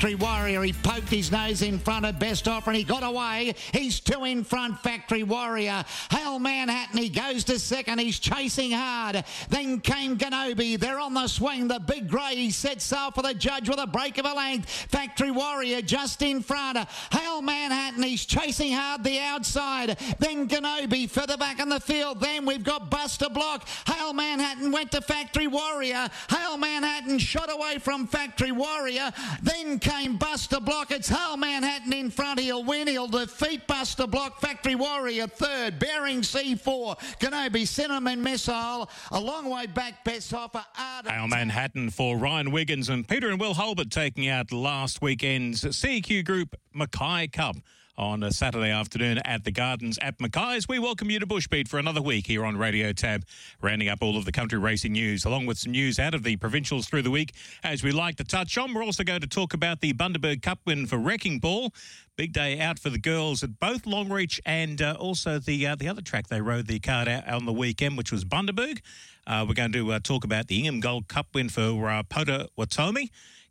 Factory Warrior, he poked his nose in front of Best Offer and he got away. He's two in front, Factory Warrior. Hale Manhattan, he goes to second. He's chasing hard. Then came Ganobi. They're on the swing. The big grey, he sets sail for the judge with a break of a length. Factory Warrior just in front. Hale Manhattan, he's chasing hard the outside. Then Ganobi further back in the field. Then we've got Buster Block. Hale Manhattan went to Factory Warrior. Hale Manhattan shot away from Factory Warrior. Then came Buster Block. It's Hale Manhattan in front. He'll win. He'll defeat Buster Block. Factory Warrior third. Bearing C4. Kenobi Cinnamon Missile. A long way back. Best Offer. Hale Manhattan for Ryan Wiggins and Peter and Will Holbert taking out last weekend's CQ Group Mackay Cup on a Saturday afternoon at the Gardens at Mackay's. We welcome you to Bushbeat for another week here on Radio Tab, rounding up all of the country racing news, along with some news out of the provincials through the week, as we like to touch on. We're also going to talk about the Bundaberg Cup win for Wrecking Ball. Big day out for the girls at both Longreach and uh, also the uh, the other track they rode the card out on the weekend, which was Bundaberg. Uh, we're going to uh, talk about the Ingham Gold Cup win for uh, Potawatomi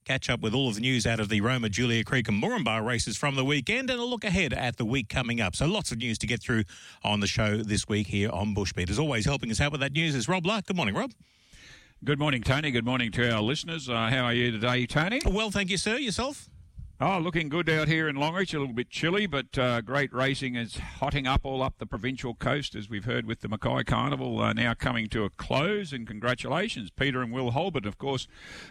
catch up with all of the news out of the Roma, Julia Creek, and Moranbah races from the weekend, and a look ahead at the week coming up. So lots of news to get through on the show this week here on Bushbeat. As always, helping us out with that news is Rob Luck. Good morning, Rob. Good morning, Tony. Good morning to our listeners. Uh, how are you today, Tony? Well, thank you, sir. Yourself? Oh, looking good out here in Longreach. A little bit chilly, but uh, great racing is hotting up all up the provincial coast, as we've heard with the Mackay Carnival uh, now coming to a close. And congratulations, Peter and Will Holbert, of course,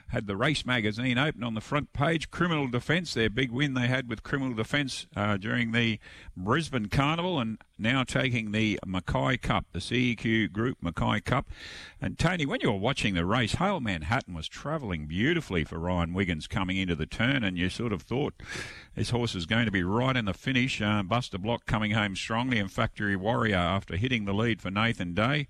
had the race magazine open on the front page. Criminal Defence, their big win they had with Criminal Defence uh, during the Brisbane Carnival, and now taking the Mackay Cup, the CEQ Group Mackay Cup. And Tony, when you were watching the race, Hale Manhattan was travelling beautifully for Ryan Wiggins coming into the turn, and you sort of thought this horse is going to be right in the finish. Uh, Buster Block coming home strongly, and Factory Warrior after hitting the lead for Nathan Day.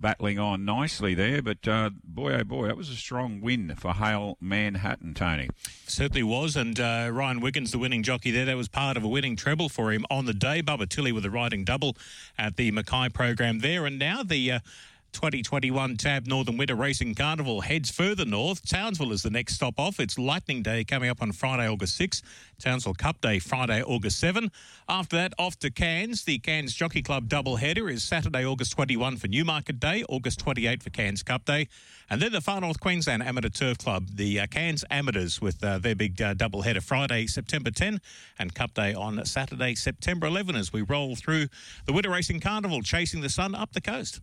Battling on nicely there, but uh, boy, oh boy, that was a strong win for Hale Manhattan, Tony. Certainly was, and uh, Ryan Wiggins, the winning jockey there, that was part of a winning treble for him on the day. Bubba Tilly with a riding double at the Mackay program there, and now the. Uh, 2021 Tab Northern Winter Racing Carnival heads further north. Townsville is the next stop off. It's Lightning Day coming up on Friday, August 6. Townsville Cup Day, Friday, August 7. After that, off to Cairns. The Cairns Jockey Club double header is Saturday, August 21 for Newmarket Day, August 28 for Cairns Cup Day. And then the Far North Queensland Amateur Turf Club, the uh, Cairns Amateurs, with uh, their big uh, double header Friday, September 10, and Cup Day on Saturday, September 11, as we roll through the Winter Racing Carnival, chasing the sun up the coast.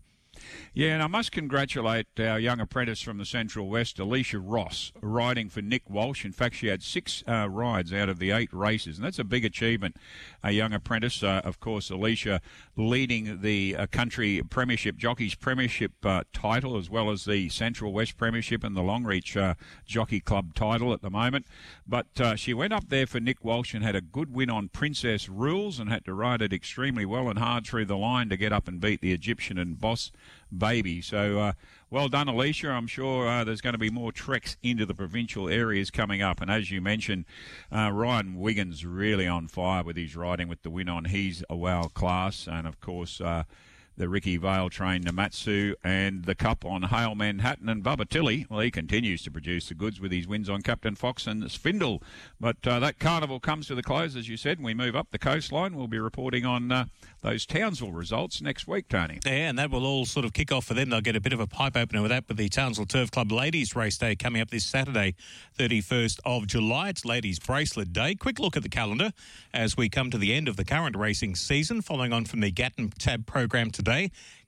Yeah, and I must congratulate our young apprentice from the Central West, Alicia Ross, riding for Nick Walsh. In fact, she had six uh, rides out of the eight races, and that's a big achievement. A young apprentice, uh, of course, Alicia leading the uh, country premiership, jockeys premiership uh, title, as well as the Central West premiership and the Longreach uh, Jockey Club title at the moment. But uh, she went up there for Nick Walsh and had a good win on Princess Rules and had to ride it extremely well and hard through the line to get up and beat the Egyptian and Boss baby. So uh, well done, Alicia. I'm sure uh, there's going to be more treks into the provincial areas coming up. And as you mentioned, uh, Ryan Wiggins really on fire with his riding with the win on. He's a wow class. And of course, uh, the Ricky Vale train Namatsu and the Cup on Hale Manhattan and Bubba Tilly. Well, he continues to produce the goods with his wins on Captain Fox and Spindle. But uh, that carnival comes to the close, as you said, and we move up the coastline. We'll be reporting on uh, those Townsville results next week, Tony. Yeah, and that will all sort of kick off for them. They'll get a bit of a pipe opener with that with the Townsville Turf Club Ladies Race Day coming up this Saturday, 31st of July. It's Ladies Bracelet Day. Quick look at the calendar as we come to the end of the current racing season, following on from the Gatton Tab program today.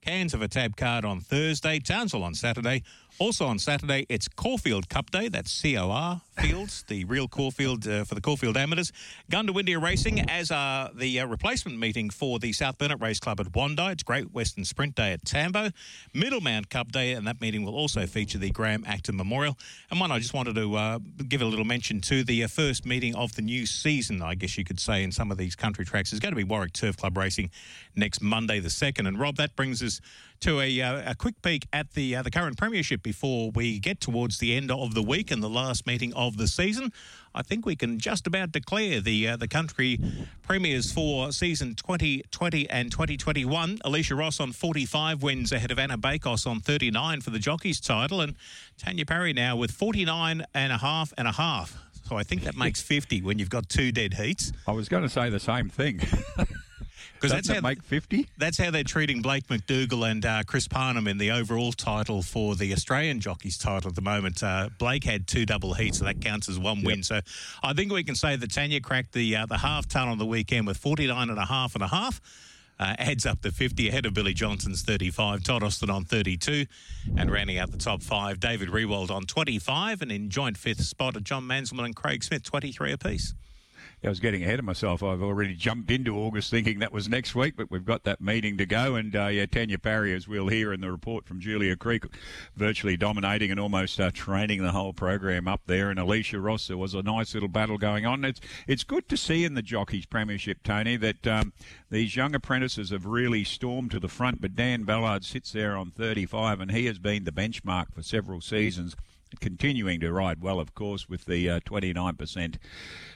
Cairns of a tab card on Thursday, Townsville on Saturday. Also on Saturday, it's Caulfield Cup Day. That's COR Fields, the real Caulfield uh, for the Caulfield amateurs. Gundawindia Racing, as are the uh, replacement meeting for the South Burnett Race Club at Wondai. It's Great Western Sprint Day at Tambo. Middlemount Cup Day, and that meeting will also feature the Graham Acton Memorial. And one I just wanted to uh, give a little mention to the uh, first meeting of the new season, I guess you could say, in some of these country tracks is going to be Warwick Turf Club Racing next Monday the 2nd. And Rob, that brings us to a, uh, a quick peek at the uh, the current premiership before we get towards the end of the week and the last meeting of the season. I think we can just about declare the uh, the country premiers for season 2020 and 2021. Alicia Ross on 45 wins ahead of Anna Bakos on 39 for the jockeys title, and Tanya Parry now with 49 and a half and a half. So I think that makes 50 when you've got two dead heats. I was going to say the same thing. Because that's how make fifty. That's how they're treating Blake McDougall and uh, Chris Parnham in the overall title for the Australian jockeys title at the moment. Uh, Blake had two double heats, so that counts as one yep. win. So I think we can say that Tanya cracked the uh, the half ton on the weekend with 49 and a half and a half. Uh, adds up to 50 ahead of Billy Johnson's 35, Todd Austin on 32, and rounding out the top five, David Rewald on 25, and in joint fifth spot, are John Manselman and Craig Smith, 23 apiece. I was getting ahead of myself. I've already jumped into August thinking that was next week, but we've got that meeting to go. And uh, yeah, Tanya Parry, as we'll hear in the report from Julia Creek, virtually dominating and almost uh, training the whole program up there. And Alicia Ross, there was a nice little battle going on. It's it's good to see in the Jockeys Premiership, Tony, that um, these young apprentices have really stormed to the front. But Dan Ballard sits there on 35, and he has been the benchmark for several seasons continuing to ride well, of course, with the uh, 29%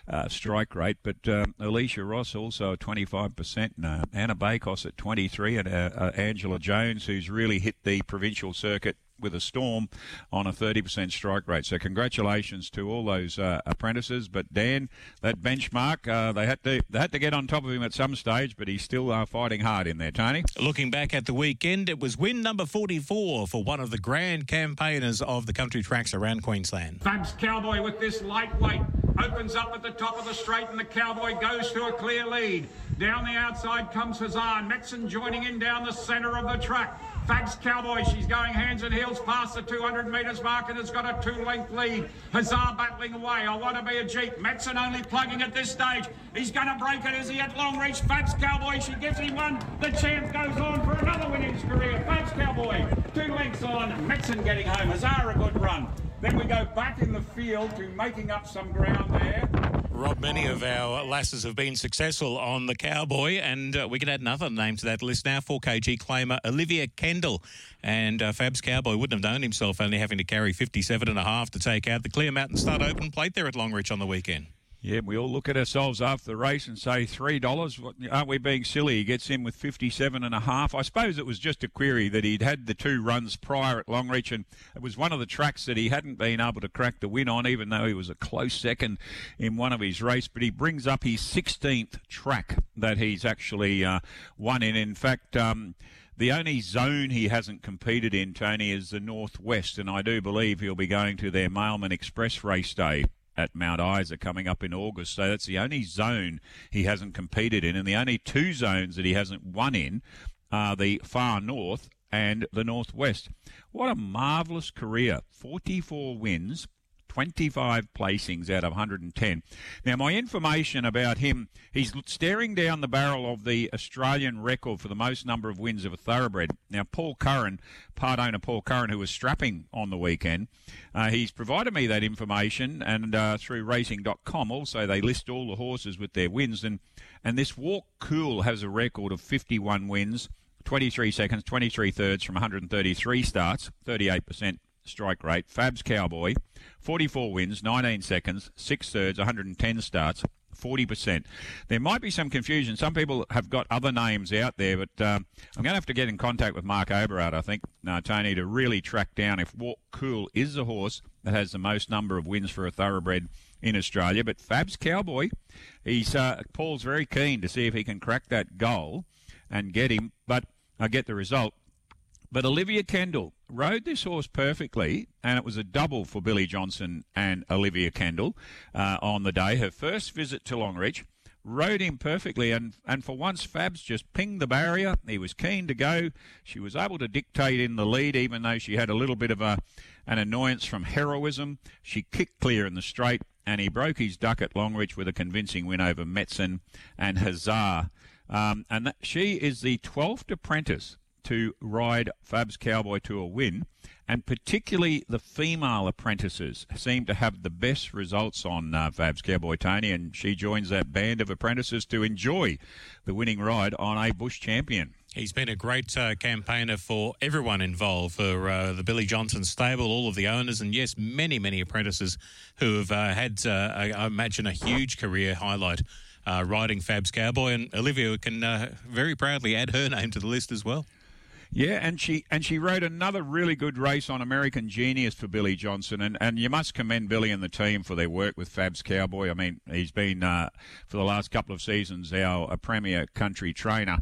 uh, strike rate. But uh, Alicia Ross also 25%, and uh, Anna Bakos at 23, and uh, uh, Angela Jones, who's really hit the provincial circuit with a storm on a 30% strike rate. So congratulations to all those uh, apprentices. But Dan, that benchmark, uh, they had to they had to get on top of him at some stage, but he's still uh, fighting hard in there. Tony, looking back at the weekend, it was win number 44 for one of the grand campaigners of the country tracks around Queensland. Fabs Cowboy with this lightweight opens up at the top of the straight, and the Cowboy goes to a clear lead. Down the outside comes Hazard. Metzen joining in down the centre of the track. Fabs Cowboy, she's going hands and heels past the 200 metres mark and has got a two-length lead. Hazard battling away. I want to be a Jeep. Metzen only plugging at this stage. He's going to break it. Is he at long reach? Fabs Cowboy, she gives him one. The champ goes on for another win in his career. Fabs Cowboy, two lengths on. Metzen getting home. Hazard a good run. Then we go back in the field to making up some ground there. Rob, many of our lasses have been successful on the Cowboy, and uh, we can add another name to that list now 4kg claimer Olivia Kendall. And uh, Fab's Cowboy wouldn't have known himself only having to carry 57 and a half to take out the Clear Mountain Stud Open plate there at Longreach on the weekend. Yeah, we all look at ourselves after the race and say three dollars. Aren't we being silly? He gets in with fifty-seven and a half. I suppose it was just a query that he'd had the two runs prior at Longreach, and it was one of the tracks that he hadn't been able to crack the win on, even though he was a close second in one of his race. But he brings up his sixteenth track that he's actually uh, won in. In fact. Um, the only zone he hasn't competed in, Tony, is the Northwest, and I do believe he'll be going to their Mailman Express race day at Mount Isa coming up in August. So that's the only zone he hasn't competed in, and the only two zones that he hasn't won in are the far north and the northwest. What a marvellous career! 44 wins, 25 placings out of 110. Now, my information about him, he's staring down the barrel of the Australian record for the most number of wins of a thoroughbred. Now, Paul Curran, part owner Paul Curran, who was strapping on the weekend, uh, he's provided me that information, and uh, through racing.com also they list all the horses with their wins. And, and this Walk Cool has a record of 51 wins. 23 seconds, 23 thirds from 133 starts, 38% strike rate. Fabs Cowboy, 44 wins, 19 seconds, 6 thirds, 110 starts. 40%. There might be some confusion. Some people have got other names out there, but uh, I'm going to have to get in contact with Mark Oberhardt, I think, uh, Tony, to really track down if Walk Cool is the horse that has the most number of wins for a thoroughbred in Australia. But Fab's Cowboy, he's uh, Paul's very keen to see if he can crack that goal and get him, but I get the result. But Olivia Kendall rode this horse perfectly, and it was a double for Billy Johnson and Olivia Kendall uh, on the day. Her first visit to Longreach rode him perfectly, and, and for once, Fabs just pinged the barrier. He was keen to go. She was able to dictate in the lead, even though she had a little bit of a, an annoyance from heroism. She kicked clear in the straight, and he broke his duck at Longreach with a convincing win over Metzen and Hazard. Um, and that, she is the 12th apprentice to ride Fab's Cowboy to a win, and particularly the female apprentices seem to have the best results on uh, Fab's Cowboy Tony, and she joins that band of apprentices to enjoy the winning ride on a bush champion. He's been a great uh, campaigner for everyone involved, for uh, the Billy Johnson stable, all of the owners, and yes, many, many apprentices who have uh, had, uh, I, imagine, a huge career highlight uh, riding Fab's Cowboy. And Olivia can uh, very proudly add her name to the list as well. Yeah, and she and she rode another really good race on American Genius for Billy Johnson, and, and you must commend Billy and the team for their work with Fab's Cowboy. I mean, he's been uh, for the last couple of seasons our premier country trainer,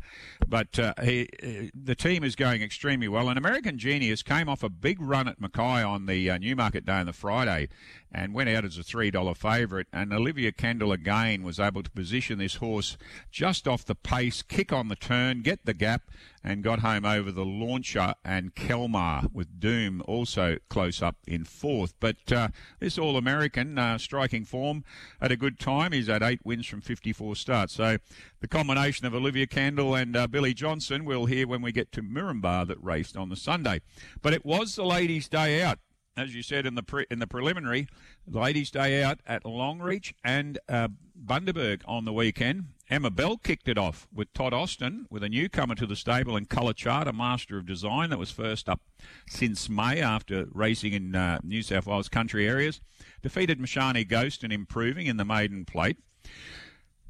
but uh, he uh, the team is going extremely well. And American Genius came off a big run at Mackay on the uh, Newmarket Day on the Friday, and went out as a $3 favourite. And Olivia Kendall again was able to position this horse just off the pace, kick on the turn, get the gap, and got home over the launcher and Kelmar with Doom also close up in fourth. But uh, this All American uh, striking form at a good time. He's had eight wins from 54 starts. So the combination of Olivia Kendall and uh, Billy Johnson we'll hear when we get to Moranbah that raced on the Sunday. But it was the ladies' day out as you said in the pre, in the preliminary, ladies' day out at Longreach and uh, Bundaberg on the weekend. Emma Bell kicked it off with Todd Austin, with a newcomer to the stable in Colour Chart, a master of design that was first up since May after racing in uh, New South Wales country areas. Defeated Mashani Ghost and improving in the maiden plate.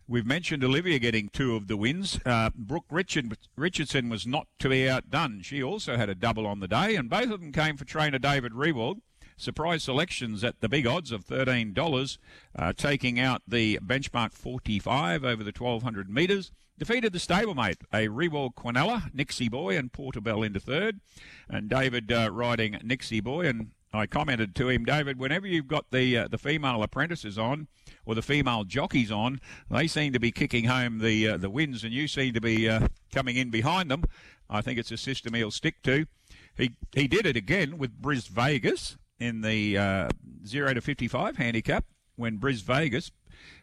We've mentioned Olivia getting two of the wins. Uh, Brooke Richard, Richardson was not to be outdone. She also had a double on the day, and both of them came for trainer David Rewald. Surprise selections at the big odds of $13, uh, taking out the benchmark 45 over the 1200 metres. Defeated the stablemate, a Rewald Quinella, Nixie Boy, and Portobello into third. And David uh, riding Nixie Boy. And I commented to him, David, whenever you've got the uh, the female apprentices on, or the female jockeys on, they seem to be kicking home the uh, the wins, and you seem to be uh, coming in behind them. I think it's a system he'll stick to. He he did it again with Bris Vegas in the uh, zero to fifty five handicap when Bris Vegas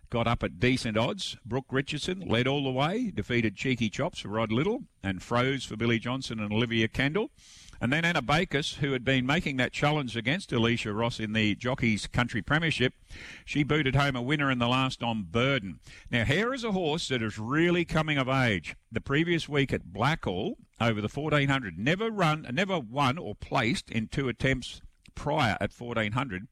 got up at decent odds. Brooke Richardson led all the way, defeated Cheeky Chops for Rod Little, and froze for Billy Johnson and Olivia Kendall. And then Anna Bakos, who had been making that challenge against Alicia Ross in the Jockeys Country Premiership, she booted home a winner in the last on Burden. Now, here is a horse that is really coming of age. The previous week at Blackall, over the 1400, never run, never won or placed in two attempts prior at 1400.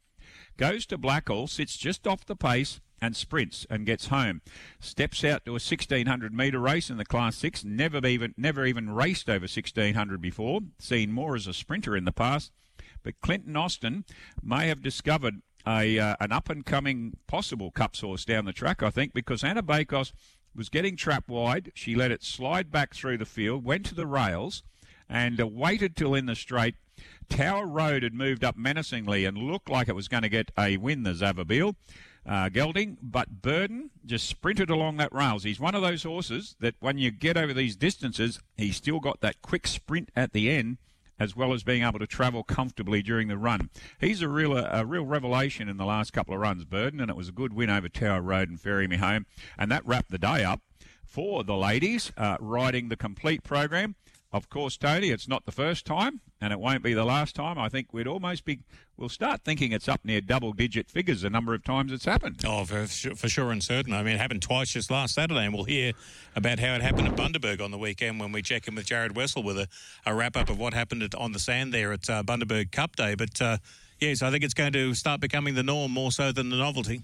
Goes to Blackall, sits just off the pace, and sprints and gets home. Steps out to a 1600 metre race in the Class 6. Never even never even raced over 1600 before. Seen more as a sprinter in the past. But Clinton Austin may have discovered a uh, an up and coming possible cup horse down the track. I think because Anna Bakos was getting trapped wide. She let it slide back through the field, went to the rails, and uh, waited till in the straight. Tower Road had moved up menacingly and looked like it was going to get a win, the Savabeel uh, gelding, but Burden just sprinted along that rails. He's one of those horses that when you get over these distances, he's still got that quick sprint at the end, as well as being able to travel comfortably during the run. He's a real a real revelation in the last couple of runs, Burden, and it was a good win over Tower Road and Ferry Me Home, and that wrapped the day up for the ladies uh, riding the complete program. Of course, Tony, it's not the first time, and it won't be the last time. I think we'd almost be, we'll start thinking it's up near double digit figures a number of times it's happened. Oh, for, for sure and certain. I mean, it happened twice just last Saturday, and we'll hear about how it happened at Bundaberg on the weekend when we check in with Jared Wessel with a, a wrap up of what happened at, on the sand there at uh, Bundaberg Cup Day. But uh, yes, I think it's going to start becoming the norm more so than the novelty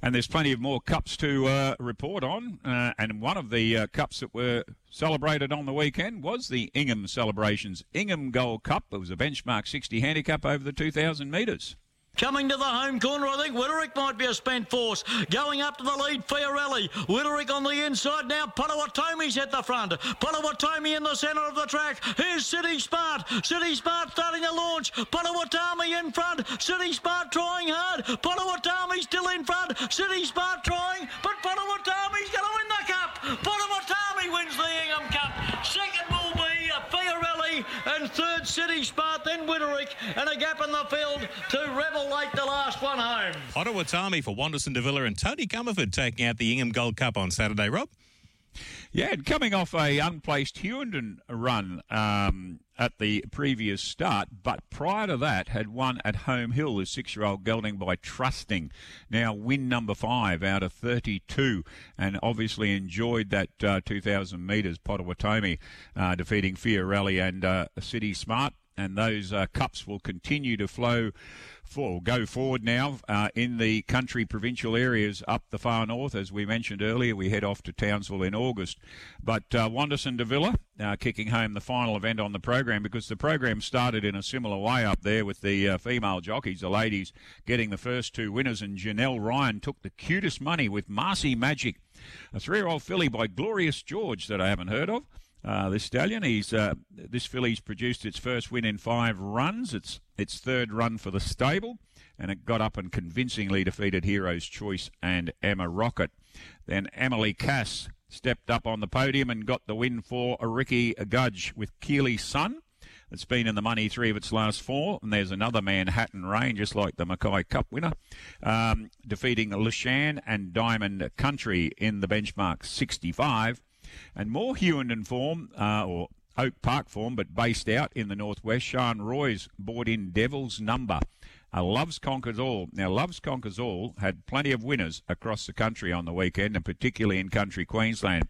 and there's plenty of more cups to uh, report on. Uh, and one of the uh, cups that were celebrated on the weekend was the Ingham celebrations Ingham Gold Cup. It was a benchmark 60 handicap over the 2,000 metres. Coming to the home corner, I think Whitterick might be a spent force. Going up to the lead, Fiorelli. Whitterick on the inside now. Potawatomi's at the front. Potawatomi in the centre of the track. Here's City Smart. City Smart starting to launch. Potawatomi in front. City Smart trying hard. Potawatomi still in front. City Smart trying, but Potawatomi's going to win the cup. Potawatomi wins the Ingham Cup. Second will be Fiorelli and third City Smart, then Whitterick, and a gap in the field to Rebel Lake, the last one home. Potawatomi for Wanderson D'Avila and Tony Comerford taking out the Ingham Gold Cup on Saturday, Rob. Yeah, and coming off a unplaced Hughenden run um, at the previous start, but prior to that had won at Home Hill, the six-year-old gelding by Trusting. Now win number five out of 32, and obviously enjoyed that uh, 2,000 metres Potawatomi uh, defeating Fiorelli and uh, City Smart and those uh, cups will continue to flow for go forward now uh, in the country provincial areas up the far north. As we mentioned earlier, we head off to Townsville in August. But uh, Wanderson D'Avila uh, kicking home the final event on the program because the program started in a similar way up there with the uh, female jockeys, the ladies getting the first two winners, and Janelle Ryan took the cutest money with Marcy Magic, a three-year-old filly by Glorious George that I haven't heard of. Uh, this stallion, he's uh, this filly's produced its first win in five runs. It's its third run for the stable, and it got up and convincingly defeated Hero's Choice and Emma Rocket. Then Emily Cass stepped up on the podium and got the win for Ricky Gudge with Keely Sun. It's been in the money three of its last four, and there's another Manhattan Rain, just like the Mackay Cup winner, um, defeating Lashan and Diamond Country in the benchmark 65. And more Hughenden form, uh, or Oak Park form, but based out in the northwest. Sean Roy's bought in Devil's Number. Loves Conquers All. Now, Loves Conquers All had plenty of winners across the country on the weekend, and particularly in country Queensland.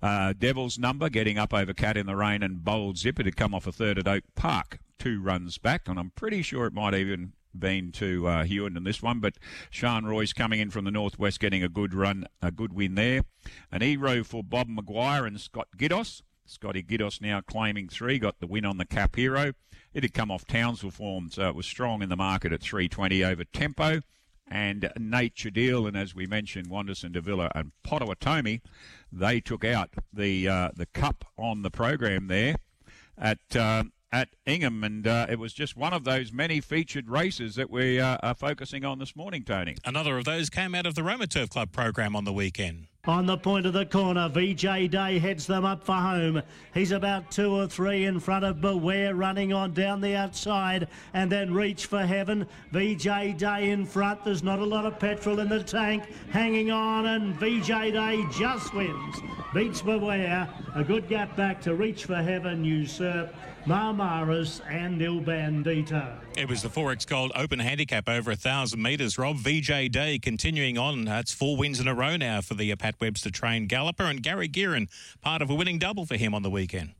Uh, Devil's Number getting up over Cat in the Rain and Bold Zipper to come off a third at Oak Park, two runs back, and I'm pretty sure it might even been to uh, Hewitt in this one, but Sean Roy's coming in from the northwest, getting a good run, a good win there. An E-row for Bob Maguire and Scott Giddos. Scotty Giddos now claiming three, got the win on the Cap Hero. It had come off Townsville form, so it was strong in the market at 320 over tempo. And Nature Deal, and as we mentioned, Wanderson D'Avila and Potawatomi, they took out the uh, the cup on the program there at uh, at Ingham, and uh, it was just one of those many featured races that we uh, are focusing on this morning, Tony. Another of those came out of the Roma Turf Club program on the weekend. On the point of the corner, VJ Day heads them up for home. He's about two or three in front of Beware running on down the outside and then Reach for Heaven. VJ Day in front. There's not a lot of petrol in the tank. Hanging on and VJ Day just wins. Beats Beware. A good gap back to Reach for Heaven, Usurp. Marmaras and Il Bandito. It was the Forex Gold Open Handicap over a thousand metres. Rob VJ Day continuing on. That's four wins in a row now for the Pat Webster trained galloper and Gary Gearin, part of a winning double for him on the weekend.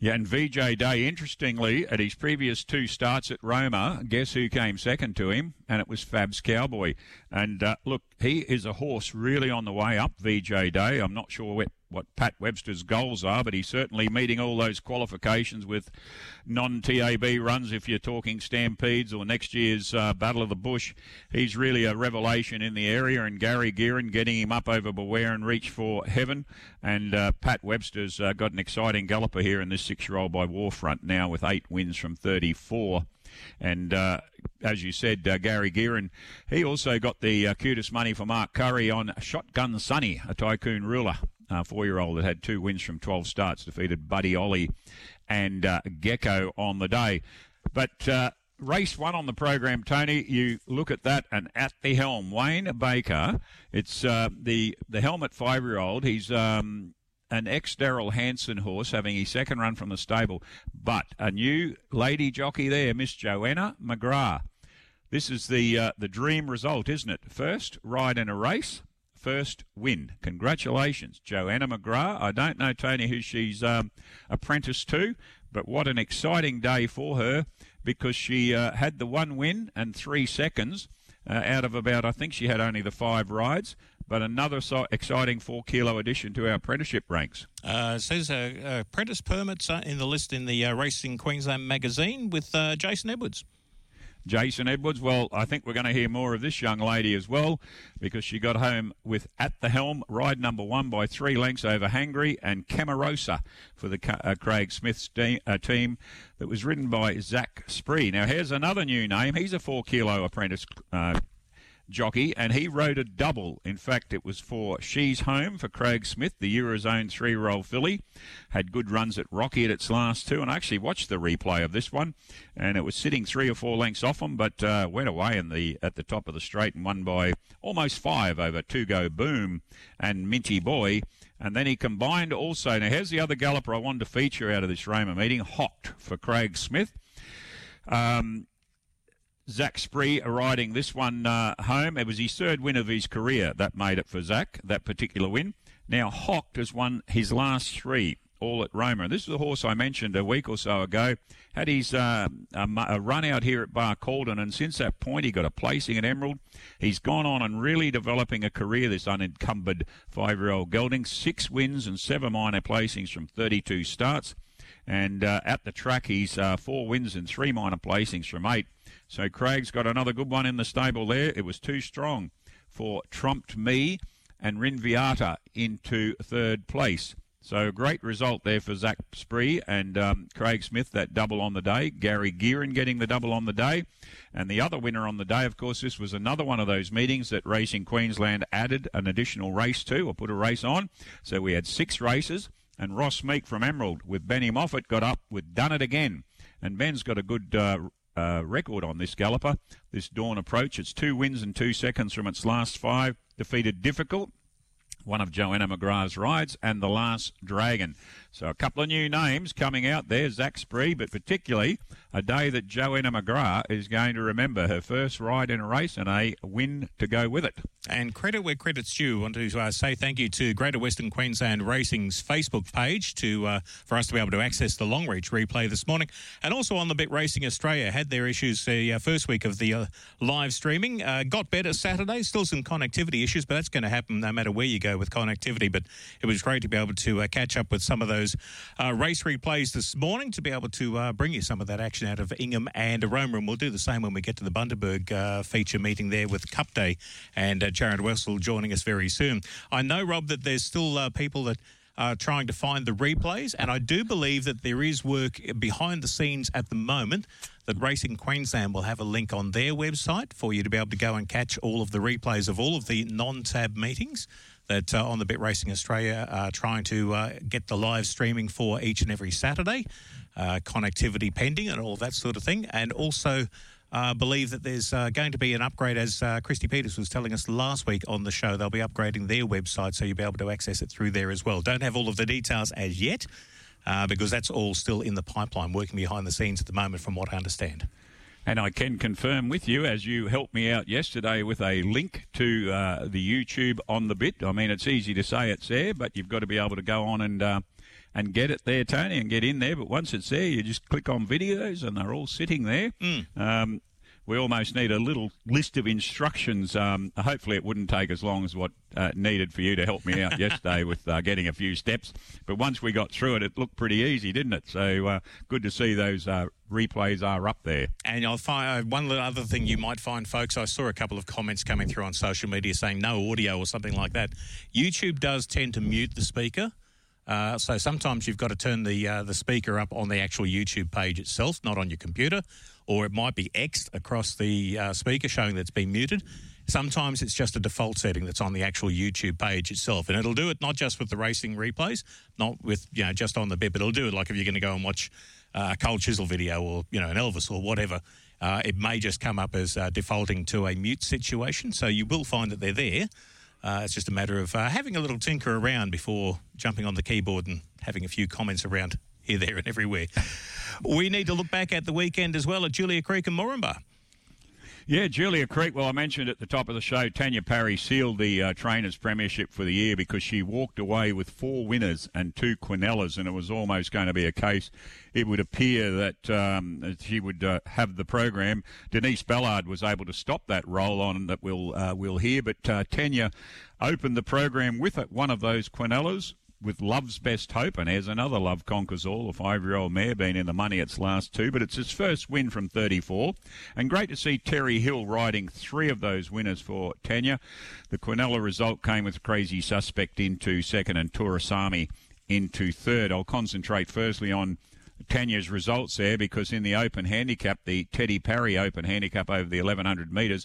Yeah, and VJ Day, interestingly, at his previous two starts at Roma, guess who came second to him? And it was Fab's Cowboy. And uh, look, he is a horse really on the way up, VJ Day. I'm not sure what what Pat Webster's goals are, but he's certainly meeting all those qualifications with non-TAB runs. If you're talking Stampedes or next year's uh, Battle of the Bush, he's really a revelation in the area. And Gary Gearin getting him up over Beware and Reach for Heaven. And uh, Pat Webster's uh, got an exciting galloper here in this six-year-old by Warfront now with eight wins from 34. And uh, as you said, uh, Gary Gearin, he also got the uh, cutest money for Mark Curry on Shotgun Sunny, a tycoon ruler uh, four-year-old that had two wins from 12 starts, defeated Buddy Ollie and uh, Gecko on the day. But uh, race one on the program, Tony, you look at that and at the helm, Wayne Baker. It's uh, the the helmet five-year-old. He's um, an ex Daryl Hanson horse having his second run from the stable, but a new lady jockey there, Miss Joanna McGrath. This is the uh, the dream result, isn't it? First ride in a race, first win. Congratulations, Joanna McGrath. I don't know, Tony, who she's um, apprenticed to, but what an exciting day for her because she uh, had the one win and three seconds uh, out of about, I think she had only the five rides. But another so exciting four kilo addition to our apprenticeship ranks. Uh, says uh, apprentice permits are in the list in the uh, Racing Queensland magazine with uh, Jason Edwards. Jason Edwards. Well, I think we're going to hear more of this young lady as well because she got home with At the Helm, ride number one by three lengths over Hangry and Camarosa for the uh, Craig Smith's de- uh, team that was ridden by Zach Spree. Now, here's another new name. He's a four kilo apprentice uh, jockey, and he rode a double. In fact, it was for She's Home for Craig Smith, the Eurozone three-year-old filly. Had good runs at Rocky at its last two, and I actually watched the replay of this one, and it was sitting three or four lengths off him, but uh, went away in the at the top of the straight and won by almost five over Two Go Boom and Minty Boy. And then he combined also. Now, here's the other galloper I wanted to feature out of this Roma meeting Hocked for Craig Smith. Um, Zach Spree riding this one uh, home. It was his third win of his career. That made it for Zach, that particular win. Now, Hocked has won his last three, all at Roma. and This is the horse I mentioned a week or so ago. Had his uh, a, a run out here at Barcaldine, and since that point, he got a placing at Emerald. He's gone on and really developing a career, this unencumbered five year old gelding. Six wins and seven minor placings from 32 starts. And uh, at the track, he's uh, four wins and three minor placings from eight. So Craig's got another good one in the stable there. It was too strong for Trumped Me and Rinviata into third place. So great result there for Zach Spree and um, Craig Smith, that double on the day. Gary Gearin getting the double on the day. And the other winner on the day, of course, this was another one of those meetings that Racing Queensland added an additional race to, or put a race on. So we had six races. And Ross Meek from Emerald with Benny Moffat got up with Done It Again. And Ben's got a good uh, uh, record on this galloper, this Dawn approach. It's two wins and two seconds from its last five. Defeated Difficult, one of Joanna McGrath's rides, and The Last Dragon. So a couple of new names coming out there, Zach Spree, but particularly a day that Joanna McGrath is going to remember her first ride in a race and a win to go with it. And credit where credit's due. I want to uh, say thank you to Greater Western Queensland Racing's Facebook page to uh, for us to be able to access the long reach replay this morning, and also on the Bit Racing Australia had their issues the uh, first week of the uh, live streaming. Uh, got better Saturday, still some connectivity issues, but that's going to happen no matter where you go with connectivity. But it was great to be able to uh, catch up with some of those race replays this morning to be able to bring you some of that action out of Ingham and Roma, and we'll do the same when we get to the Bundaberg feature meeting there with Cup Day and Jared Wessel joining us very soon. I know, Rob, that there's still uh, people that are trying to find the replays, and I do believe that there is work behind the scenes at the moment that Racing Queensland will have a link on their website for you to be able to go and catch all of the replays of all of the non-tab meetings that uh, on the Bit Racing Australia are trying to uh, get the live streaming for each and every Saturday, uh, connectivity pending and all that sort of thing, and also uh, believe that there's uh, going to be an upgrade, as uh, Christy Peters was telling us last week on the show. They'll be upgrading their website, so you'll be able to access it through there as well. Don't have all of the details as yet, uh, because that's all still in the pipeline, working behind the scenes at the moment, from what I understand. And I can confirm with you, as you helped me out yesterday with a link to uh, the YouTube on the bit. I mean, it's easy to say it's there, but you've got to be able to go on and and get it there, Tony, and get in there. But once it's there, you just click on videos, and they're all sitting there. Mm. Um, we almost need a little list of instructions. Um, hopefully, it wouldn't take as long as what uh, needed for you to help me out yesterday with uh, getting a few steps. But once we got through it, it looked pretty easy, didn't it? So uh, good to see those uh, replays are up there. And I'll find uh, one other thing you might find, folks. I saw a couple of comments coming through on social media saying no audio or something like that. YouTube does tend to mute the speaker. Uh, so sometimes you've got to turn the uh, the speaker up on the actual YouTube page itself, not on your computer, or it might be Xed across the uh, speaker showing that it's been muted. Sometimes it's just a default setting that's on the actual YouTube page itself, and it'll do it not just with the racing replays, not with you know just on the bit, but it'll do it like if you're going to go and watch uh, a Cold Chisel video or you know an Elvis or whatever. Uh, it may just come up as uh, defaulting to a mute situation, so you will find that they're there. Uh, it's just a matter of uh, having a little tinker around before jumping on the keyboard and having a few comments around here, there, and everywhere. we need to look back at the weekend as well at Julia Creek and Moranbah. Yeah, Julia Creek. Well, I mentioned at the top of the show, Tanya Parry sealed the uh, Trainers Premiership for the year because she walked away with four winners and two Quinellas, and it was almost going to be a case. It would appear that um, she would uh, have the program. Denise Ballard was able to stop that roll on that we'll uh, we'll hear, but uh, Tanya opened the program with one of those Quinellas with Love's Best Hope, and there's another Love Conquers All, a five-year-old mare been in the money its last two, but it's his first win from 34. And great to see Terry Hill riding three of those winners for Tanya. The Quinella result came with Crazy Suspect into second and Turasami into third. I'll concentrate firstly on Tanya's results there because in the open handicap, the Teddy Parry open handicap over the 1100 metres,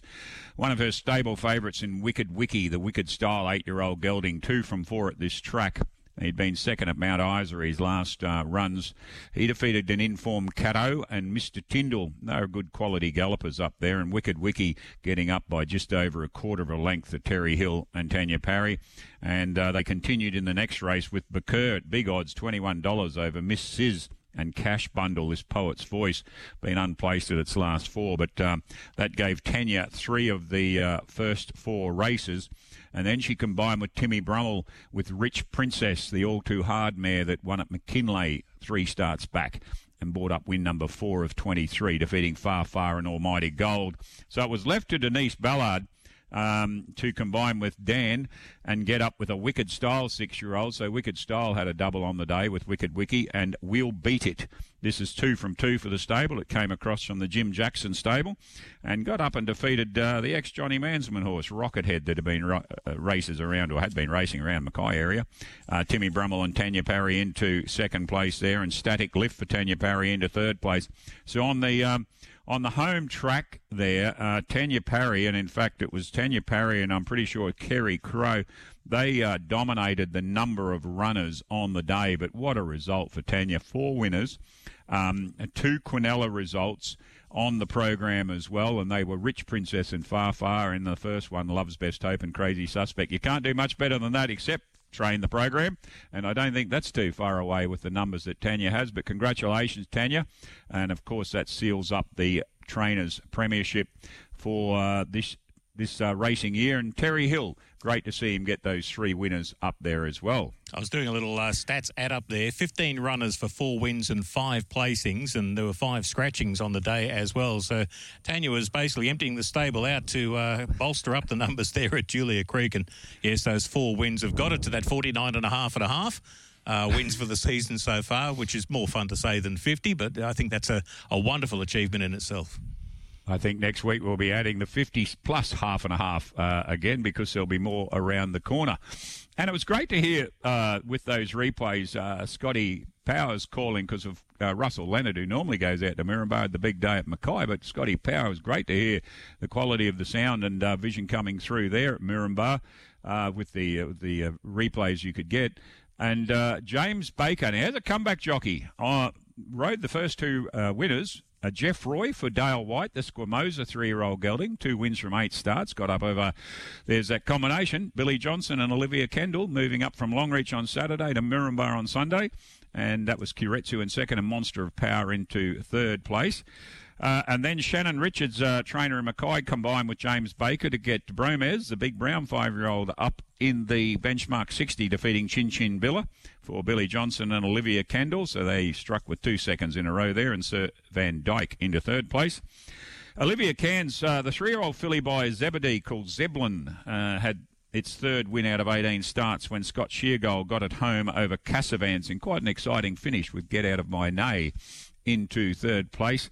one of her stable favourites in Wicked Wiki, the Wicked style eight year old gelding, two from four at this track He'd been second at Mount Isa his last uh, runs. He defeated an informed Caddo and Mr. Tyndall. They're good quality gallopers up there, and Wicked Wiki getting up by just over a quarter of a length to Terry Hill and Tanya Parry. And uh, they continued in the next race with Bakur at big odds, $21 over Miss Sizz and Cash Bundle, this poet's voice, been unplaced at its last four. But um, that gave Tanya three of the uh, first four races. And then she combined with Timmy Brummel with Rich Princess, the all too hard mare that won at McKinlay three starts back and brought up win number four of 23, defeating Far Far and Almighty Gold. So it was left to Denise Ballard um, to combine with Dan and get up with a Wicked Style six year old. So Wicked Style had a double on the day with Wicked Wiki and We'll Beat It. This is two from two for the stable. It came across from the Jim Jackson stable and got up and defeated uh, the ex Johnny Mansman horse, Rocket Head, that had been uh, races around or had been racing around Mackay area. Uh, Timmy Brummel and Tanya Parry into second place there and Static Lift for Tanya Parry into third place. So on the. Um, on the home track there, uh, Tanya Parry, and in fact it was Tanya Parry and I'm pretty sure Kerry Crow, they uh, dominated the number of runners on the day. But what a result for Tanya! Four winners, um, two Quinella results on the program as well, and they were Rich Princess and Far Far in the first one, Love's Best Hope and Crazy Suspect. You can't do much better than that, except train the program. And I don't think that's too far away with the numbers that Tanya has. But congratulations, Tanya. And of course, that seals up the trainers' premiership for uh, this this uh, racing year. And Terry Hill, great to see him get those three winners up there as well. I was doing a little uh, stats add up there 15 runners for four wins and five placings, and there were five scratchings on the day as well. So Tanya was basically emptying the stable out to uh, bolster up the numbers there at Julia Creek. And yes, those four wins have got it to that 49 and a half and a half. Uh, wins for the season so far, which is more fun to say than 50, but I think that's a, a wonderful achievement in itself. I think next week we'll be adding the 50 plus half and a half uh, again because there'll be more around the corner. And it was great to hear uh, with those replays, uh, Scotty Powers calling because of uh, Russell Leonard, who normally goes out to at the big day at Mackay. But Scotty Powers, great to hear the quality of the sound and uh, vision coming through there at Moranbah uh, with the the replays you could get. And James Baker, now has a comeback jockey, rode the first two winners uh, Jeff Roy for Dale White, the Squamosa three-year-old gelding, two wins from eight starts, got up over. There's that combination: Billy Johnson and Olivia Kendall moving up from Longreach on Saturday to Moranbah on Sunday, and that was Kiretsu in second and Monster of Power into third place. Uh, and then Shannon Richards, uh, trainer in Mackay, combined with James Baker to get Bromez, the big brown five-year-old, up in the benchmark 60, defeating Chin Chin Billa for Billy Johnson and Olivia Kendall. So they struck with two seconds in a row there, and Sir Van Dyke into third place. Olivia Cairns, uh, the three-year-old filly by Zebedee called Zeblin, uh, had its third win out of 18 starts when Scott Sheargold got it home over Cassavans in quite an exciting finish with Get Out of My Nay into third place.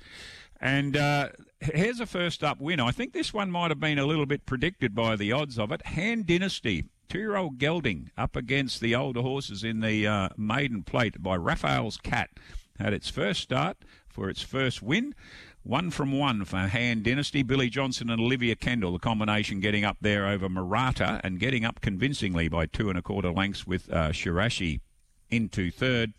And uh, here's a first up win. I think this one might have been a little bit predicted by the odds of it. Hand Dynasty, two year old gelding, up against the older horses in the uh, maiden plate by Raphael's Cat. Had its first start for its first win. One from one for Hand Dynasty. Billy Johnson and Olivia Kendall, the combination getting up there over Murata and getting up convincingly by two and a quarter lengths with uh, Shirashi into third.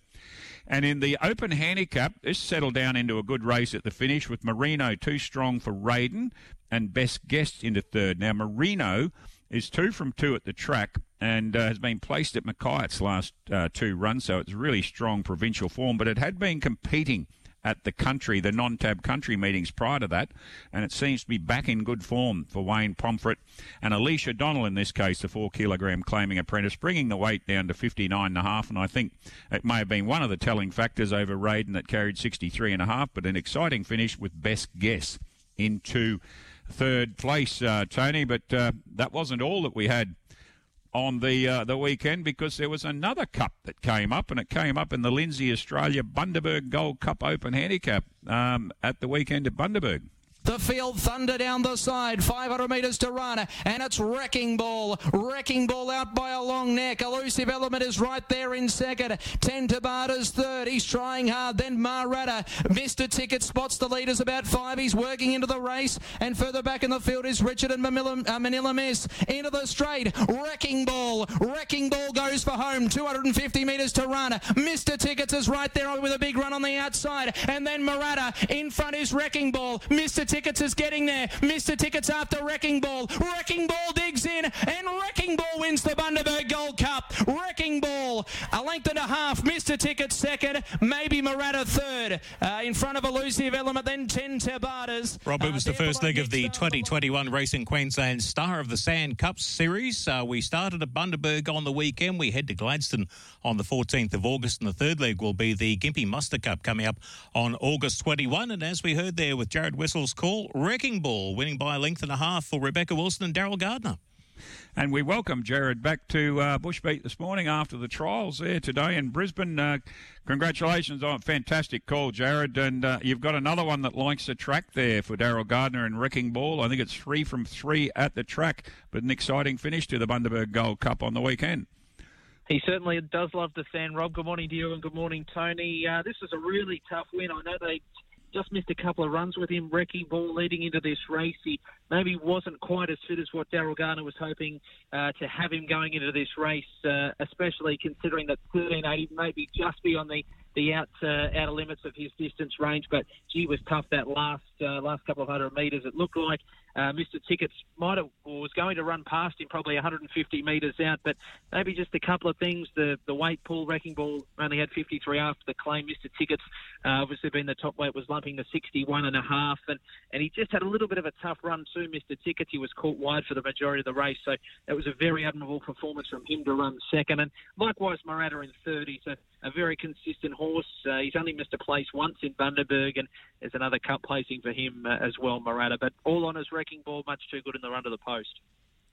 And in the open handicap, this settled down into a good race at the finish with Marino too strong for Raiden and Best Guest into third. Now, Marino is two from two at the track and uh, has been placed at Mackay last uh, two runs, so it's really strong provincial form, but it had been competing at the country, the non-tab country meetings prior to that, and it seems to be back in good form for Wayne Pomfret and Alicia Donnell in this case, the four kilogram claiming apprentice, bringing the weight down to 59 and a half, and I think it may have been one of the telling factors over Raiden that carried 63 and a half, but an exciting finish with best guess into third place, uh, Tony. But uh, that wasn't all that we had on the uh, the weekend because there was another cup that came up, and it came up in the Lindsay Australia Bundaberg Gold Cup Open Handicap um, at the weekend at Bundaberg. The field thunder down the side, 500 metres to run, and it's Wrecking Ball. Wrecking Ball out by a long neck. Elusive Element is right there in second. 10 Tabata's third. He's trying hard. Then Marata. Mr. Ticket spots the leaders about five. He's working into the race, and further back in the field is Richard and Manila, uh, Manila Miss. Into the straight. Wrecking Ball. Wrecking Ball goes for home. 250 metres to run. Mr. Tickets is right there with a big run on the outside, and then Marata. In front is Wrecking Ball. Mr. Tickets is getting there. Mr. Tickets after Wrecking Ball. Wrecking Ball digs in, and Wrecking Ball wins the Bundaberg Gold Cup. Wrecking Ball, a length and a half. Mr. Tickets second, maybe Murata third. Uh, in front of Elusive Element, then 10 Tabatas. Rob, it was Uh, the first leg of the next round, 2021 Racing Queensland Star of the Sand Cup series. Uh, we started at Bundaberg on the weekend. We head to Gladstone on the 14th of August, and the third leg will be the Gympie Muster Cup coming up on August 21. And as we heard there with Jared Wessel's call, Wrecking Ball winning by a length and a half for Rebecca Wilson and Daryl Gardner. And we welcome Jared back to uh, Bushbeat this morning after the trials there today in Brisbane. Uh, congratulations on a fantastic call, Jared. And uh, you've got another one that likes the track there for Daryl Gardner and Wrecking Ball. I think it's three from three at the track, but an exciting finish to the Bundaberg Gold Cup on the weekend. He certainly does love the sand, Rob. Good morning to you and good morning, Tony. Uh, this was a really tough win. I know they just missed a couple of runs with him. Wrecking Ball leading into this race. He maybe wasn't quite as fit as what Daryl Garner was hoping uh, to have him going into this race, uh, especially considering that 1380 maybe just be on the the out uh, outer limits of his distance range. But gee, was tough that last uh, last couple of hundred metres. It looked like uh, Mr. Tickets might have was going to run past him probably 150 metres out, but maybe just a couple of things. The the weight pull wrecking ball only had 53 after the claim. Mr. Tickets uh, obviously being the top weight was lumping to 61 and a half, and and he just had a little bit of a tough run too. Mr. Tickets he was caught wide for the majority of the race, so it was a very admirable performance from him to run second, and likewise Murata in third. He's a, a very consistent horse. Uh, he's only missed a place once in Bundaberg, and there's another cup placing for him uh, as well, Murata. But all on his wrecking ball, much too good in the run to the post.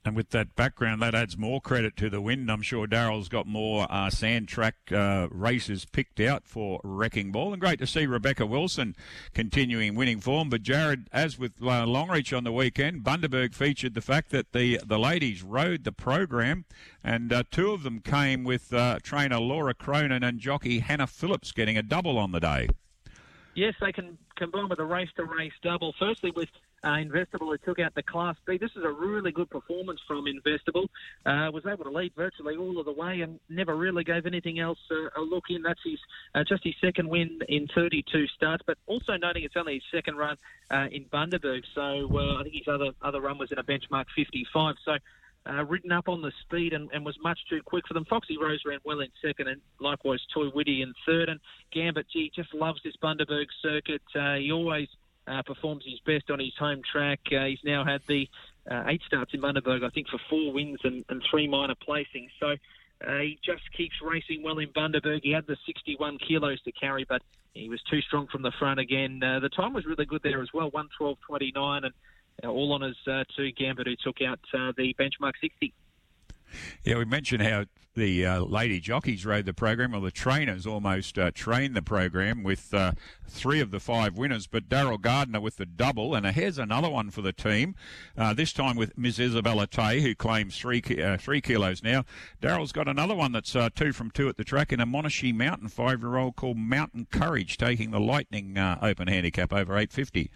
And with that background, that adds more credit to the win. I'm sure Daryl's got more uh, sand track uh, races picked out for Wrecking Ball. And great to see Rebecca Wilson continuing winning form. But Jared, as with uh, Longreach on the weekend, Bundaberg featured the fact that the, the ladies rode the program, and uh, two of them came with uh, trainer Laura Cronin and jockey Hannah Phillips getting a double on the day. Yes, they can combine with a race-to-race double. Firstly, with uh, Investable, who took out the Class B. This is a really good performance from Investable. Uh, was able to lead virtually all of the way and never really gave anything else uh, a look in. That's his uh, just his second win in 32 starts, but also noting it's only his second run uh, in Bundaberg. So uh, I think his other other run was in a benchmark 55. So. Ridden up on the speed and, and was much too quick for them. Foxy Rose ran well in second, and likewise Toy Witty in third. And Gambit, gee, just loves this Bundaberg circuit. He always uh, performs his best on his home track. Uh, he's now had the uh, eight starts in Bundaberg, I think, for four wins and, and three minor placings. So uh, he just keeps racing well in Bundaberg. He had the 61 kilos to carry, but he was too strong from the front again. Uh, the time was really good there as well, 112.29, and uh, all uh, two Gambit, who took out the benchmark 60. Yeah, we mentioned how the uh, lady jockeys rode the program, or the trainers almost uh, trained the program with uh, three of the five winners. But Daryl Gardner with the double, and here's another one for the team. Uh, this time with Miss Isabella Tay, who claims three uh, three kilos now. Daryl's got another one that's uh, two from two at the track in a Monashee Mountain five-year-old called Mountain Courage, taking the Lightning Open handicap over 850.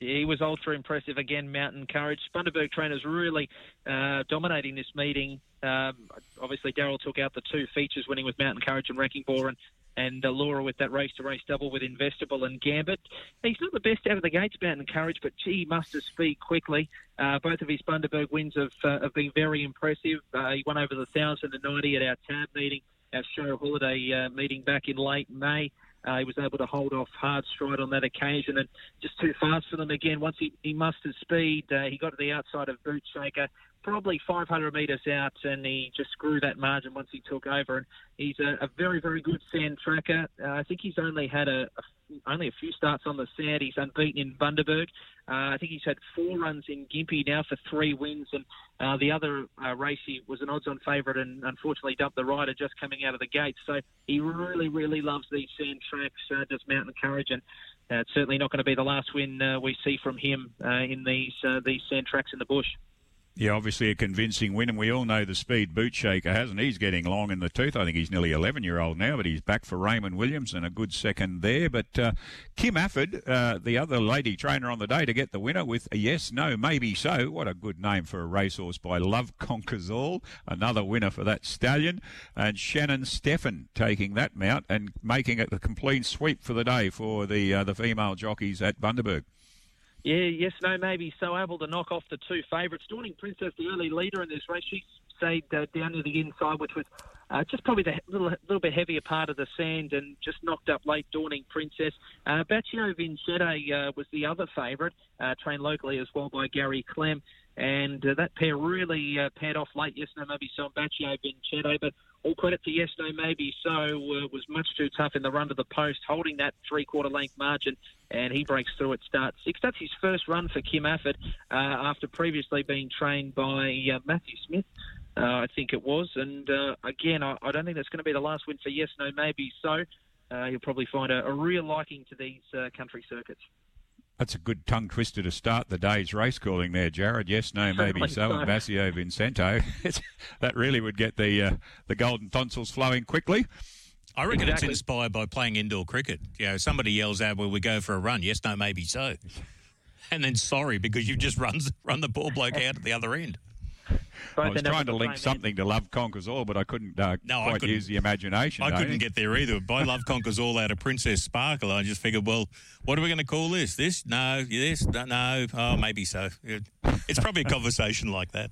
He was ultra impressive again. Mountain Courage, Bundaberg trainers really uh, dominating this meeting. Um, obviously, Daryl took out the two features, winning with Mountain Courage and Wrecking Ball, and and uh, Laura with that race to race double with Investable and Gambit. He's not the best out of the gates, Mountain Courage, but gee, he must have speed quickly. Uh, both of his Bundaberg wins have, uh, have been very impressive. Uh, he won over the 1,090 at our tab meeting, our show holiday uh, meeting back in late May. Uh, he was able to hold off hard stride on that occasion and just too fast for them again. Once he, he mustered speed, uh, he got to the outside of Boot Shaker, probably 500 metres out, and he just grew that margin once he took over. And he's a, a very, very good sand tracker. Uh, I think he's only had a, a only a few starts on the sand. He's unbeaten in Bundaberg. Uh, I think he's had four runs in Gympie now for three wins, and uh, the other uh, race he was an odds-on favourite and unfortunately dumped the rider just coming out of the gate. So he really, really loves these sand tracks, uh, does Mountain Courage, and uh, it's certainly not going to be the last win uh, we see from him uh, in these uh, these sand tracks in the bush. Yeah, obviously a convincing win, and we all know the speed Boot Shaker hasn't. He's getting long in the tooth. I think he's nearly 11 year old now, but he's back for Raymond Williams and a good second there. But uh, Kim Afford, uh, the other lady trainer on the day, to get the winner with a yes, no, maybe so. What a good name for a racehorse by Love Conquers All. Another winner for that stallion. And Shannon Steffen taking that mount and making it a complete sweep for the day for the uh, the female jockeys at Bundaberg. Yeah, yes, no, maybe. So able to knock off the two favourites. Dawning Princess, the early leader in this race, she stayed uh, down to the inside, which was uh, just probably the little, little bit heavier part of the sand and just knocked up late Dawning Princess. Uh, Baccio Vincente uh, was the other favourite, uh, trained locally as well by Gary Clem. And uh, that pair really uh, paired off late. Yes, no, maybe so. Baccio Vincente, but all credit to Yes, No, Maybe So was much too tough in the run to the post, holding that three-quarter length margin, and he breaks through at start six. That's his first run for Kim Afford uh, after previously being trained by uh, Matthew Smith. Uh, I think it was, and uh, again, I, I, don't think that's going to be the last win for Yes, No, Maybe So. Uh, you'll probably find a, a, real liking to these country circuits. That's a good tongue twister to start the day's race calling there, Jared. Yes, no, maybe so. And Bassio Vincento. that really would get the uh, the golden tonsils flowing quickly. I reckon exactly. it's inspired by playing indoor cricket. You know, somebody yells out, "Will we go for a run?" Yes, no, maybe so. And then sorry because you've just run run the poor bloke out at the other end. I was trying to link something to Love Conquers All, but I couldn't uh, no, quite couldn't, use the imagination. I couldn't get there either. By Love Conquers All out of Princess Sparkle, I just figured, well, what are we going to call this? This? No. This? No. no. Oh, maybe so. It's probably a conversation like that.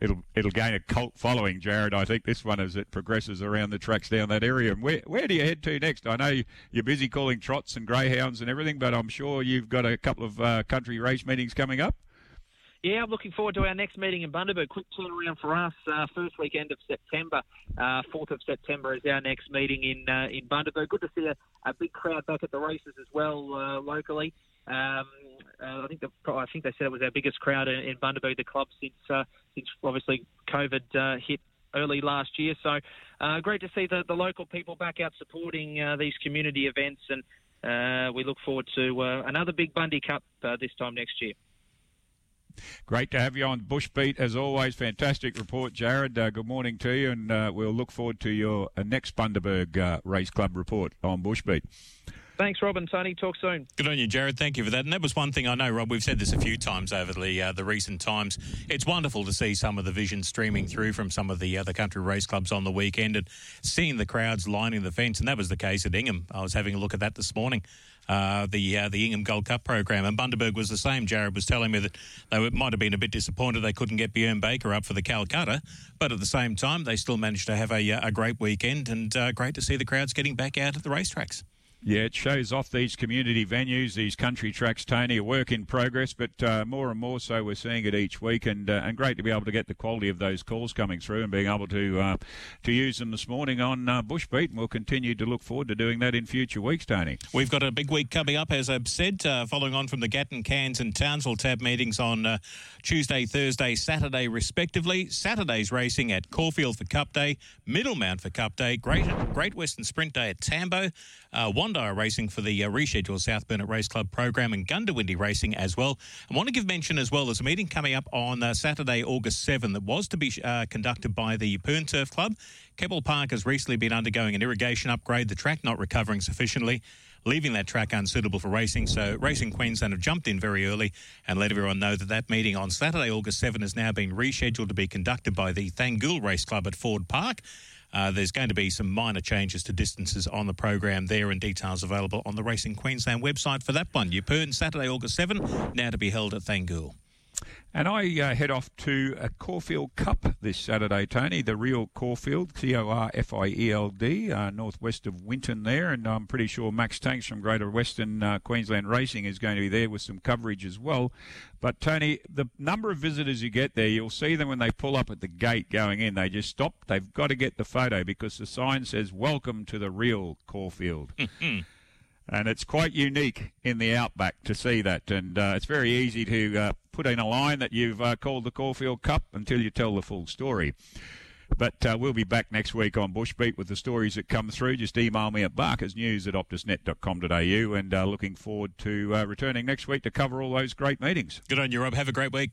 It'll it'll gain a cult following, Jared. I think this one as it progresses around the tracks down that area. And where where do you head to next? I know you're busy calling trots and greyhounds and everything, but I'm sure you've got a couple of uh, country race meetings coming up. Yeah, I'm looking forward to our next meeting in Bundaberg. Quick turnaround for us. Uh, first weekend of September, uh, 4th of September is our next meeting in uh, in Bundaberg. Good to see a, a, big crowd back at the races as well uh, locally. Um, uh, I think the, I think they said it was our biggest crowd in, in Bundaberg, the club since uh, since obviously COVID hit early last year. So great to see the, the local people back out supporting these community events, and we look forward to another big Bundy Cup this time next year. Great to have you on Bushbeat as always. Fantastic report, Jared. Uh, good morning to you, and uh, we'll look forward to your uh, next Bundaberg uh, Race Club report on Bushbeat. Thanks, Rob and Tony. Talk soon. Good on you, Jared. Thank you for that. And that was one thing I know, Rob. We've said this a few times over the uh, the recent times. It's wonderful to see some of the vision streaming through from some of the other country race clubs on the weekend and seeing the crowds lining the fence. And that was the case at Ingham. I was having a look at that this morning. Uh, the uh, the Ingham Gold Cup program. And Bundaberg was the same. Jared was telling me that they might have been a bit disappointed they couldn't get Bjorn Baker up for the Calcutta, but at the same time they still managed to have a, uh, a great weekend and uh, great to see the crowds getting back out at the racetracks. Yeah, it shows off these community venues, these country tracks, Tony, a work in progress, but uh, more and more so we're seeing it each week, and uh, and great to be able to get the quality of those calls coming through and being able to uh, to use them this morning on uh, Bushbeat, and we'll continue to look forward to doing that in future weeks, Tony. We've got a big week coming up, as I've said, uh, following on from the Gatton, Cairns and Townsville tab meetings on uh, Tuesday, Thursday, Saturday, respectively. Saturday's racing at Corfield for Cup Day, Middlemount for Cup Day, Great, Great Western Sprint Day at Tambo, uh, Racing for the uh, rescheduled South Burnett Race Club program and Goondiwindi Racing as well. I want to give mention as well. There's a meeting coming up on uh, Saturday, August 7 that was to be uh, conducted by the Yeppoon Turf Club. Keppel Park has recently been undergoing an irrigation upgrade, the track not recovering sufficiently leaving that track unsuitable for racing. So Racing Queensland have jumped in very early and let everyone know that that meeting on Saturday, August 7 has now been rescheduled to be conducted by the Thangool Race Club at Ford Park. Uh, there's going to be some minor changes to distances on the program there, and details available on the Racing Queensland website for that one. Yeppoon, Saturday, August 7, now to be held at Thangool. And I uh, head off to a Corfield Cup this Saturday, Tony, the real Corfield, C O R F I E L D, uh, northwest of Winton there. And I'm pretty sure Max Tanks from Greater Western uh, Queensland Racing is going to be there with some coverage as well. But, Tony, the number of visitors you get there, you'll see them when they pull up at the gate going in. They just stop. They've got to get the photo because the sign says, Welcome to the real Corfield. and it's quite unique in the outback to see that. And uh, it's very easy to uh, put in a line that you've uh, called the Caulfield Cup until you tell the full story. But uh, we'll be back next week on Bushbeat with the stories that come through. Just email me at barkersnews at optusnet.com.au and uh, looking forward to uh, returning next week to cover all those great meetings. Good on you, Rob. Have a great week.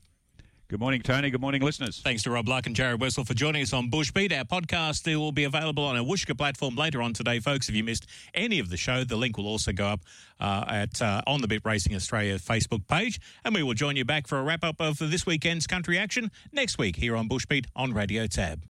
Good morning, Tony. Good morning, listeners. Thanks to Rob Luck and Jared Wessel for joining us on Bushbeat. Our podcast will be available on our Whooshkaa platform later on today, folks. If you missed any of the show, the link will also go up uh, at uh, on the Bit Racing Australia Facebook page. And we will join you back for a wrap up of this weekend's country action next week here on Bushbeat on Radio Tab.